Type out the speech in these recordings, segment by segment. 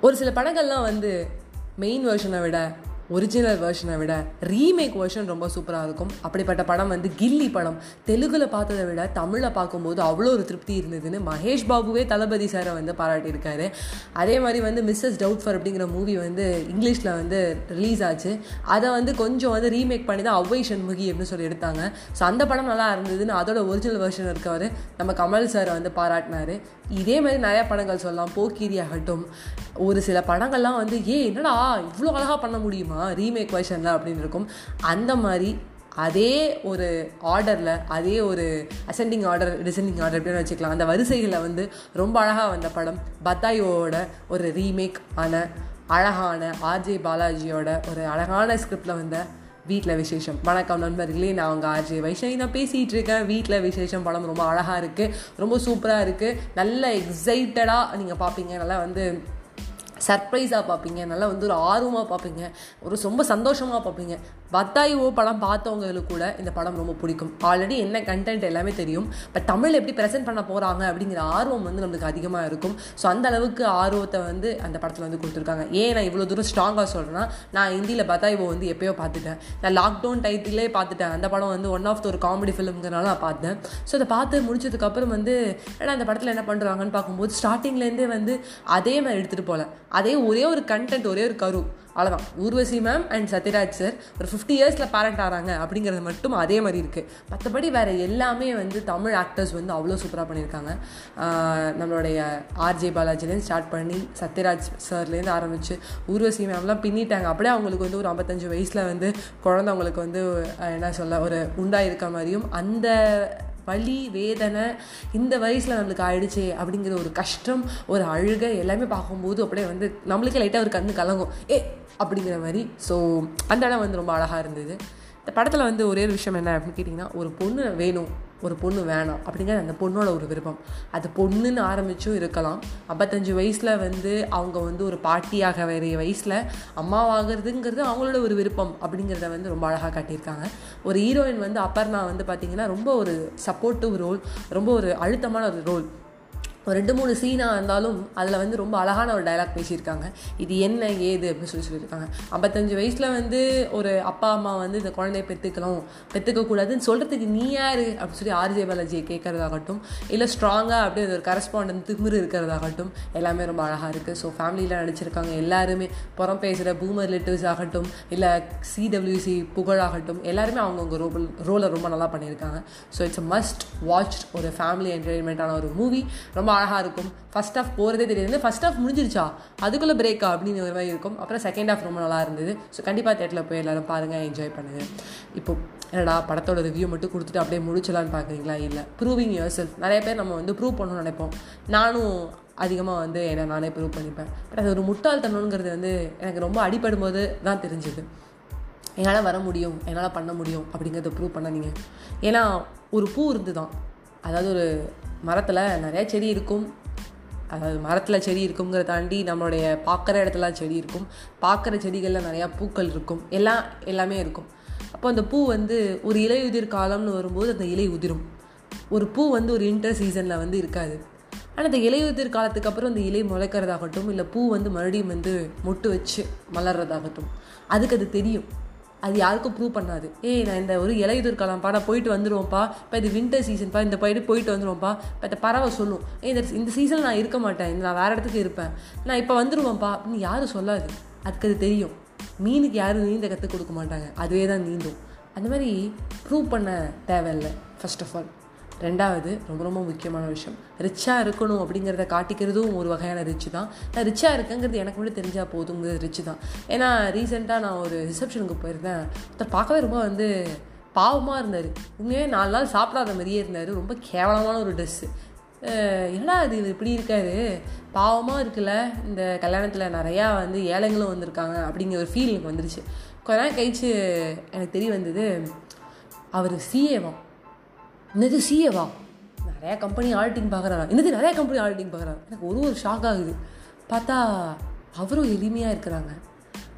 ஒரு சில படங்கள்லாம் வந்து மெயின் வேர்ஷனை விட ஒரிஜினல் வெர்ஷனை விட ரீமேக் வெர்ஷன் ரொம்ப சூப்பராக இருக்கும். அப்படிப்பட்ட படம் வந்து கில்லி படம். தெலுங்கில் பார்த்ததை விட தமிழில் பார்க்கும்போது அவ்வளோ ஒரு திருப்தி இருந்ததுன்னு மகேஷ் பாபுவே தளபதி சாரை வந்து பாராட்டியிருக்காரு. அதே மாதிரி வந்து மிஸ்ஸஸ் டவுட் ஃபார் அப்படிங்கிற மூவி வந்து இங்கிலீஷில் வந்து ரிலீஸ் ஆச்சு. அதை வந்து கொஞ்சம் வந்து ரீமேக் பண்ணி தான் அவ்வை சண்முகி அப்படின்னு சொல்லி எடுத்தாங்க. ஸோ அந்த படம் நல்லா இருந்ததுன்னு அதோட ஒரிஜினல் வெர்ஷன் இருக்கவர் நம்ம கமல் சார் வந்து பாராட்டினாரு. இதே மாதிரி நிறையா படங்கள் சொல்லலாம். போக்கிரி ஆகட்டும். ஒரு சில படங்கள்லாம் வந்து ஏ என்னடா? இவ்வளோ அழகாக பண்ண முடியுமா? ரீமேக் வெர்ஷனில் அப்படின்னு இருக்கும். அந்த மாதிரி அதே ஒரு ஆர்டரில் அதே ஒரு அசெண்டிங் ஆர்டர் டிசெண்டிங் ஆர்டர் அப்படின்னு வச்சுக்கலாம். அந்த வரிசைகளில் வந்து ரொம்ப அழகாக வந்த படம் பத்தாயோட ஒரு ரீமேக் ஆன அழகான ஆர்ஜே பாலாஜியோட ஒரு அழகான ஸ்கிரிப்டில் வந்த வீட்டில் விசேஷம். வணக்கம் நண்பர்களே நான் உங்கள் ஆர்ஜே வைஷ்ணவி. நான் பேசிகிட்டு இருக்கேன். வீட்டில் விசேஷம் படம் ரொம்ப அழகாக இருக்குது ரொம்ப சூப்பராக இருக்குது நல்ல எக்ஸைட்டடாக நீங்கள் பார்ப்பீங்க. நல்லா வந்து சர்ப்ரைஸாக பார்ப்பீங்க. நல்லா வந்து ஒரு ஆர்வமாக பார்ப்பீங்க. ஒரு ரொம்ப சந்தோஷமாக பார்ப்பீங்க. பத்தாயோ படம் பார்த்தவங்களுக்கு கூட இந்த படம் ரொம்ப பிடிக்கும். ஆல்ரெடி என்ன கண்டென்ட் எல்லாமே தெரியும். பட் தமிழ் எப்படி ப்ரெசென்ட் பண்ண போகிறாங்க அப்படிங்கிற ஆர்வம் வந்து நம்மளுக்கு அதிகமாக இருக்கும். ஸோ அந்த அளவுக்கு ஆர்வத்தை வந்து அந்த படத்தில் வந்து கொடுத்துருக்காங்க. ஏன் நான் இவ்வளோ தூரம் ஸ்ட்ராங்காக சொல்கிறேன்னா நான் ஹிந்தியில் பத்தாய்வோ வந்து எப்பயோ பார்த்துட்டேன். நான் லாக்டவுன் டைத்திலே பார்த்துட்டேன். அந்த படம் வந்து ஒன் ஆஃப் த ஒரு காமெடி ஃபிலிம்ங்கிறனால நான் பார்த்தேன். ஸோ அதை பார்த்து முடிச்சதுக்கப்புறம் வந்து ஏன்னா அந்த படத்தில் என்ன பண்ணுறாங்கன்னு பார்க்கும்போது ஸ்டார்டிங்லேருந்தே வந்து அதே மாதிரி எடுத்துகிட்டு போகல அதே ஒரே ஒரு கண்டென்ட் ஒரே ஒரு கரு. அவ்வளோதான் Urvashi ma'am and Sathyaraj sir ஒரு ஃபிஃப்டி இயர்ஸில் பேரண்ட் ஆகிறாங்க அப்படிங்கிறது மட்டும் அதே மாதிரி இருக்குது மற்றபடி வேறு எல்லாமே வந்து தமிழ் ஆக்டர்ஸ் வந்து அவ்வளோ சூப்பராக பண்ணியிருக்காங்க. நம்மளுடைய ஆர்ஜே பாலாஜிலேருந்து ஸ்டார்ட் பண்ணி சத்யராஜ் சார்லேருந்து ஆரம்பித்து ஊர்வசி மேம்லாம் பின்னிட்டாங்க. அப்படியே அவங்களுக்கு வந்து ஒரு ஐம்பத்தஞ்சு வயசில் வந்து குழந்தை அவங்களுக்கு வந்து என்ன சொல்ல ஒரு உண்டாக இருக்க மாதிரியும் அந்த வலி வேதனை இந்த வயசில் நம்மளுக்கு ஆயிடுச்சே அப்படிங்கிற ஒரு கஷ்டம் ஒரு அழுகை எல்லாமே பார்க்கும்போது அப்படியே வந்து நம்மளுக்கே லைட்டாக ஒரு கண்ணு கலங்கும். ஏ அப்படிங்கிற மாதிரி. ஸோ அந்த இடம் வந்து ரொம்ப அழகாக இருந்தது. இந்த படத்தில் வந்து ஒரே ஒரு விஷயம் என்ன அப்படின்னு கேட்டிங்கன்னா ஒரு பொண்ணு வேணும். ஒரு பொண்ணு வேணாம் அப்படிங்கிறது அந்த பொண்ணோட ஒரு விருப்பம். அது பொண்ணுன்னு ஆரம்பிச்சும் இருக்கலாம். ஐம்பத்தஞ்சு வயசில் வந்து அவங்க வந்து ஒரு பாட்டியாக வேற வயசில் அம்மாவாகிறதுங்கிறது அவங்களோட ஒரு விருப்பம் அப்படிங்கிறத வந்து ரொம்ப அழகாக காட்டியிருக்காங்க. ஒரு ஹீரோயின் வந்து அப்பர்ணா வந்து பார்த்திங்கன்னா ரொம்ப ஒரு சப்போர்ட்டிவ் ரோல் ரொம்ப ஒரு அழுத்தமான ஒரு ரோல் ஒரு ரெண்டு மூணு சீனாக இருந்தாலும் அதில் வந்து ரொம்ப அழகான ஒரு டைலாக் பேசியிருக்காங்க. இது என்ன ஏது அப்படின்னு சொல்லி சொல்லியிருக்காங்க. ஐம்பத்தஞ்சு வயசில் வந்து ஒரு அப்பா அம்மா வந்து இந்த குழந்தைய பெற்றுக்கலாம் பெற்றுக்கக்கூடாதுன்னு சொல்கிறதுக்கு நீ யார்? அப்படின்னு சொல்லி ஆர்ஜே பாலாஜியை கேட்குறதாகட்டும் இல்லை ஸ்ட்ராங்காக அப்படியே ஒரு கரஸ்பாண்டன்ட் திமிரு இருக்கிறதாகட்டும் எல்லாமே ரொம்ப அழகாக இருக்குது ஸோ ஃபேமிலியில் நடிச்சிருக்காங்க எல்லாருமே. புறம் பேசுகிற பூமர் ரிலேட்டிவ்ஸ் ஆகட்டும் இல்லை சிடபிள்யூசி புகழாகட்டும் எல்லாருமே அவங்கவுங்க ரோல் ரோலை ரொம்ப நல்லா பண்ணியிருக்காங்க. So it's a must watch ஒரு ஃபேமிலி என்டர்டைன்மெண்ட்டான ஒரு மூவி ரொம்ப அழகாக இருக்கும். ஃபஸ்ட் ஆஃப் போகிறதே தெரியாது. ஃபஸ்ட் ஆஃப் முடிஞ்சிருச்சா? அதுக்குள்ளே பிரேக்கா அப்படின்னு ஒரு மாதிரி இருக்கும். அப்புறம் செகண்ட் ஆஃப் ரொம்ப நல்லா இருந்தது. ஸோ கண்டிப்பாக தேட்டரில் போய் எல்லோரும் பாருங்கள் என்ஜாய் பண்ணுங்கள் இப்போ என்னடா படத்தோட ரிவ்யூ மட்டும் கொடுத்துட்டு அப்படியே முடிச்சலான்னு பார்க்குறீங்களா இல்லை. ப்ரூவிங் யுவர் செல்ஃப் நிறைய பேர் நம்ம வந்து ப்ரூவ் பண்ணணும்னு நினைப்போம். நானும் அதிகமாக வந்து என்னை நானே ப்ரூவ் பண்ணிப்பேன். பட் அது ஒரு முட்டாள்தனங்கிறது வந்து எனக்கு ரொம்ப அடிபடும் போது தான் தெரிஞ்சுது. என்னால் வர முடியும். என்னால் பண்ண முடியும். அப்படிங்கிறத ப்ரூவ் பண்ணாதீங்க. ஏன்னா ஒரு பூ இருந்து தான் அதாவது ஒரு மரத்தில் நிறையா செடி இருக்கும். அதாவது மரத்தில் செடி இருக்குங்கிறத தாண்டி நம்மளுடைய பார்க்குற இடத்துல செடி இருக்கும். பார்க்குற செடிகளில் நிறையா பூக்கள் இருக்கும். எல்லாம் எல்லாமே இருக்கும். அப்போ அந்த பூ வந்து ஒரு இலையுதிர் காலம்னு வரும்போது அந்த இலை உதிரும். ஒரு பூ வந்து ஒரு இன்டர் சீசனில் வந்து இருக்காது. ஆனால் அந்த இலையுதிர் காலத்துக்கு அப்புறம் அந்த இலை முளைக்கிறதாகட்டும் இல்லை பூ வந்து மறுபடியும் வந்து மொட்டு வச்சு மலர்றதாகட்டும் அதுக்கு அது தெரியும். அது யாருக்கும் ப்ரூவ் பண்ணாது. ஏய் நான் இந்த ஒரு இலையுதூர் கலாம்ப்பா நான் போயிட்டு வந்துடுவோம்ப்பா இப்போ இது வின்டர் சீசன்ப்பா இந்த போயிட்டு போயிட்டு வந்துடுவோம்ப்பா இப்போ இந்த பறவை சொல்லும். ஏய் இந்த இந்த சீசன் நான் இருக்க மாட்டேன். இந்த நான் வேறு இடத்துக்கு இருப்பேன். நான் இப்போ வந்துடுவேன்ப்பா அப்படின்னு யாரும் சொல்லாது. அதுக்கு அது தெரியும். மீனுக்கு யாரும் நீந்த கற்றுக் கொடுக்க மாட்டாங்க. அதுவே தான் நீந்தும். அந்த மாதிரி ப்ரூவ் பண்ண தேவையில்லை ஃபர்ஸ்ட் ஆஃப் ஆல் ரெண்டாவது ரொம்ப ரொம்ப முக்கியமான விஷயம். ரிச்சாக இருக்கணும் அப்படிங்கிறத காட்டிக்கிறதும் ஒரு வகையான ரிச்சு தான். நான் ரிச்சாக இருக்கேங்கிறது எனக்கு மட்டும் தெரிஞ்சால் போதுங்கிறது ரிச்சு தான். ஏன்னா ரீசெண்டாக நான் ஒரு ரிசப்ஷனுக்கு போயிருந்தேன். ஒருத்தர் பார்க்கவே ரொம்ப வந்து பாவமாக இருந்தார். உண்மையே நாலு நாள் சாப்பிடாத மாதிரியே இருந்தார். ரொம்ப கேவலமான ஒரு ட்ரெஸ்ஸு என்னடா இது? இப்படி இருக்காரு. பாவமாக இருக்குல்ல? இந்த கல்யாணத்தில் நிறையா வந்து ஏழைங்களும் வந்திருக்காங்க அப்படிங்கிற ஒரு ஃபீல் எனக்கு வந்துருச்சு. கொஞ்ச நாள் கழிச்சு எனக்கு தெரிய வந்தது அவர் சிஏவான் என்னது சிஏவா நிறையா கம்பெனி ஆடிட்டிங் பார்க்குறாரா? என்னது நிறையா கம்பெனி ஆடிட்டிங் பார்க்குறாரு? எனக்கு ஒரு ஒரு ஷாக் ஆகுது. பார்த்தா அவரும் எளிமையாக இருக்கிறாங்க.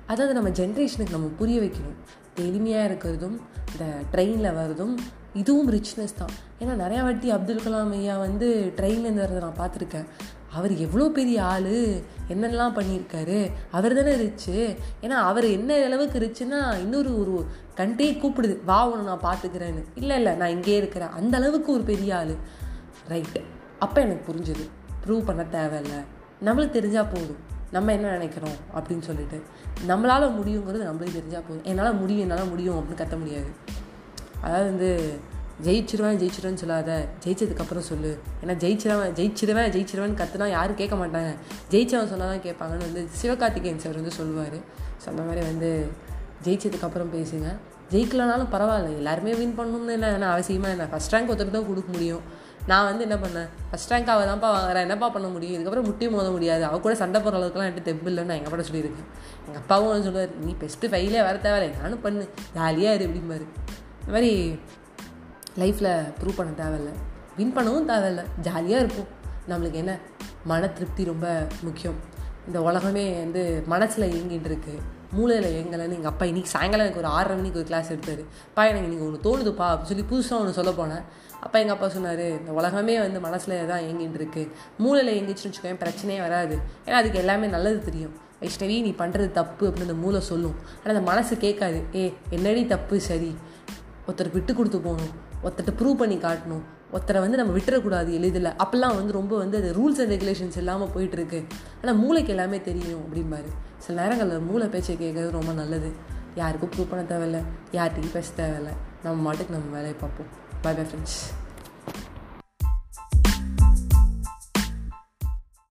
அதாவது நம்ம ஜென்ரேஷனுக்கு நம்ம புரிய வைக்கணும். எளிமையாக இருக்கிறதும் இந்த ட்ரெயினில் வர்றதும் இதுவும் ரிச்னஸ் தான். ஏன்னா நிறையா வாட்டி அப்துல் கலாம் ஐயா வந்து ட்ரெயின்லேருந்து வரதை நான் பார்த்துருக்கேன். அவர் எவ்வளோ பெரிய ஆள்? என்னெல்லாம் பண்ணியிருக்காரு? அவர் தானே ரிச்சு. ஏன்னா அவர் என்ன அளவுக்கு ரிச்சுன்னா இன்னொரு ஒரு கண்டே கூப்பிடுது வா உன்னை நான் பார்த்துக்கிறேன்னு. இல்லை இல்லை நான் இங்கே இருக்கிறேன். அந்த அளவுக்கு ஒரு பெரிய ஆள். ரைட்டு. அப்போ எனக்கு புரிஞ்சுது. ப்ரூவ் பண்ண தேவையில்லை. நம்மளுக்கு தெரிஞ்சால் போதும். நம்ம என்ன நினைக்கிறோம்? அப்படின்னு சொல்லிட்டு. நம்மளால் முடியுங்கிறது நம்மளுக்கு தெரிஞ்சால் போதும். என்னால் முடியும் என்னால் முடியும் அப்படின்னு கத்த முடியாது. அதாவது வந்து ஜெயிச்சிருவேன் ஜெயிச்சிருவேன்னு சொல்லாத. ஜெயிச்சதுக்கப்புறம் சொல்லு. ஏன்னா ஜெயிச்சிருவேன் ஜெயிச்சிருவேன் ஜெயிச்சிருவேன் கற்றுனா யாரும் கேட்க மாட்டாங்க. ஜெயிச்சவன் சொன்னால் தான் கேட்பாங்கன்னு வந்து சிவகார்த்திகேயன் சார் வந்து சொல்லுவார். ஸோ அந்த மாதிரி வந்து ஜெயிச்சதுக்கப்புறம் பேசுங்க. ஜெயிக்கலனாலும் பரவாயில்ல. எல்லாருமே வின் பண்ணணும்னு என்ன என்ன அவசியமாக என்ன? ஃபஸ்ட் ரேங்க் ஒருத்தர் தான் கொடுக்க முடியும். நான் வந்து என்ன பண்ணேன்? ஃபஸ்ட் ரேங்க் அவள் தான்ப்பா வாங்குறேன் என்னப்பா பண்ண முடியும்? இதுக்கப்புறம் முட்டி மோத முடியாது. அவள் கூட சண்டை போகிற அளவுக்குலாம் என்கிட்ட தெம்பு இல்லைன்னு நான் எங்கள் கூட சொல்லியிருக்கேன். எங்கள் அப்பாவும் சொல்லுவார் நீ பெஸ்ட்டு ஃபைலே வர தேவையில்லை. நானும் பண்ணு. ஜாலியாக இரு அப்படிம்பாரு. இந்த மாதிரி லைஃப்பில் ப்ரூவ் பண்ண தேவையில்ல. வின் பண்ணவும் தேவையில்ல. ஜாலியாக இருக்கும் நம்மளுக்கு என்ன? மன திருப்தி ரொம்ப முக்கியம். இந்த உலகமே வந்து மனசில் இயங்கிட்டு இருக்கு. மூளையில் இயங்கலைன்னு எங்கள் அப்பா இன்றைக்கி சாயங்காலம் எனக்கு ஒரு ஆறரை மணிக்கு ஒரு கிளாஸ் எடுத்தார். பா எனக்கு இன்றைக்கி ஒன்று தோணுதுப்பா அப்படின்னு சொல்லி புதுசாக ஒன்று சொல்ல போனேன். அப்போ எங்கள் அப்பா சொன்னார் இந்த உலகமே வந்து மனசில் தான் இயங்கிட்டு இருக்கு. மூளையில் இயங்கிச்சுன்னு வச்சுக்கோங்க பிரச்சனையே வராது. ஏன்னா அதுக்கு எல்லாமே நல்லது தெரியும். வைஷ்ணவி நீ பண்ணுறது தப்பு அப்படின்னு அந்த மூளை சொல்லும். ஆனால் அந்த மனசு கேட்காது. ஏ என்னடி தப்பு? சரி. ஒருத்தருக்கு விட்டு கொடுத்து போகணும். ஒருத்தட்ட ப்ரூவ் பண்ணி காட்டணும். ஒருத்தரை வந்து நம்ம விட்டுறக்கூடாது எளிதில். அப்போல்லாம் வந்து ரொம்ப வந்து அது ரூல்ஸ் அண்ட் ரெகுலேஷன்ஸ் இல்லாமல் போயிட்டுருக்கு. ஆனால் மூளைக்கு எல்லாமே தெரியும் அப்படிம்பாரு. சில நேரங்களில் மூளை பேச்சை கேட்கறது ரொம்ப நல்லது. யாருக்கும் ப்ரூவ் பண்ண தேவையில்ல. யார்கிட்டையும் பேச தேவையில்ல. நம்ம மாட்டுக்கு நம்ம வேலையை பார்ப்போம். By bye friends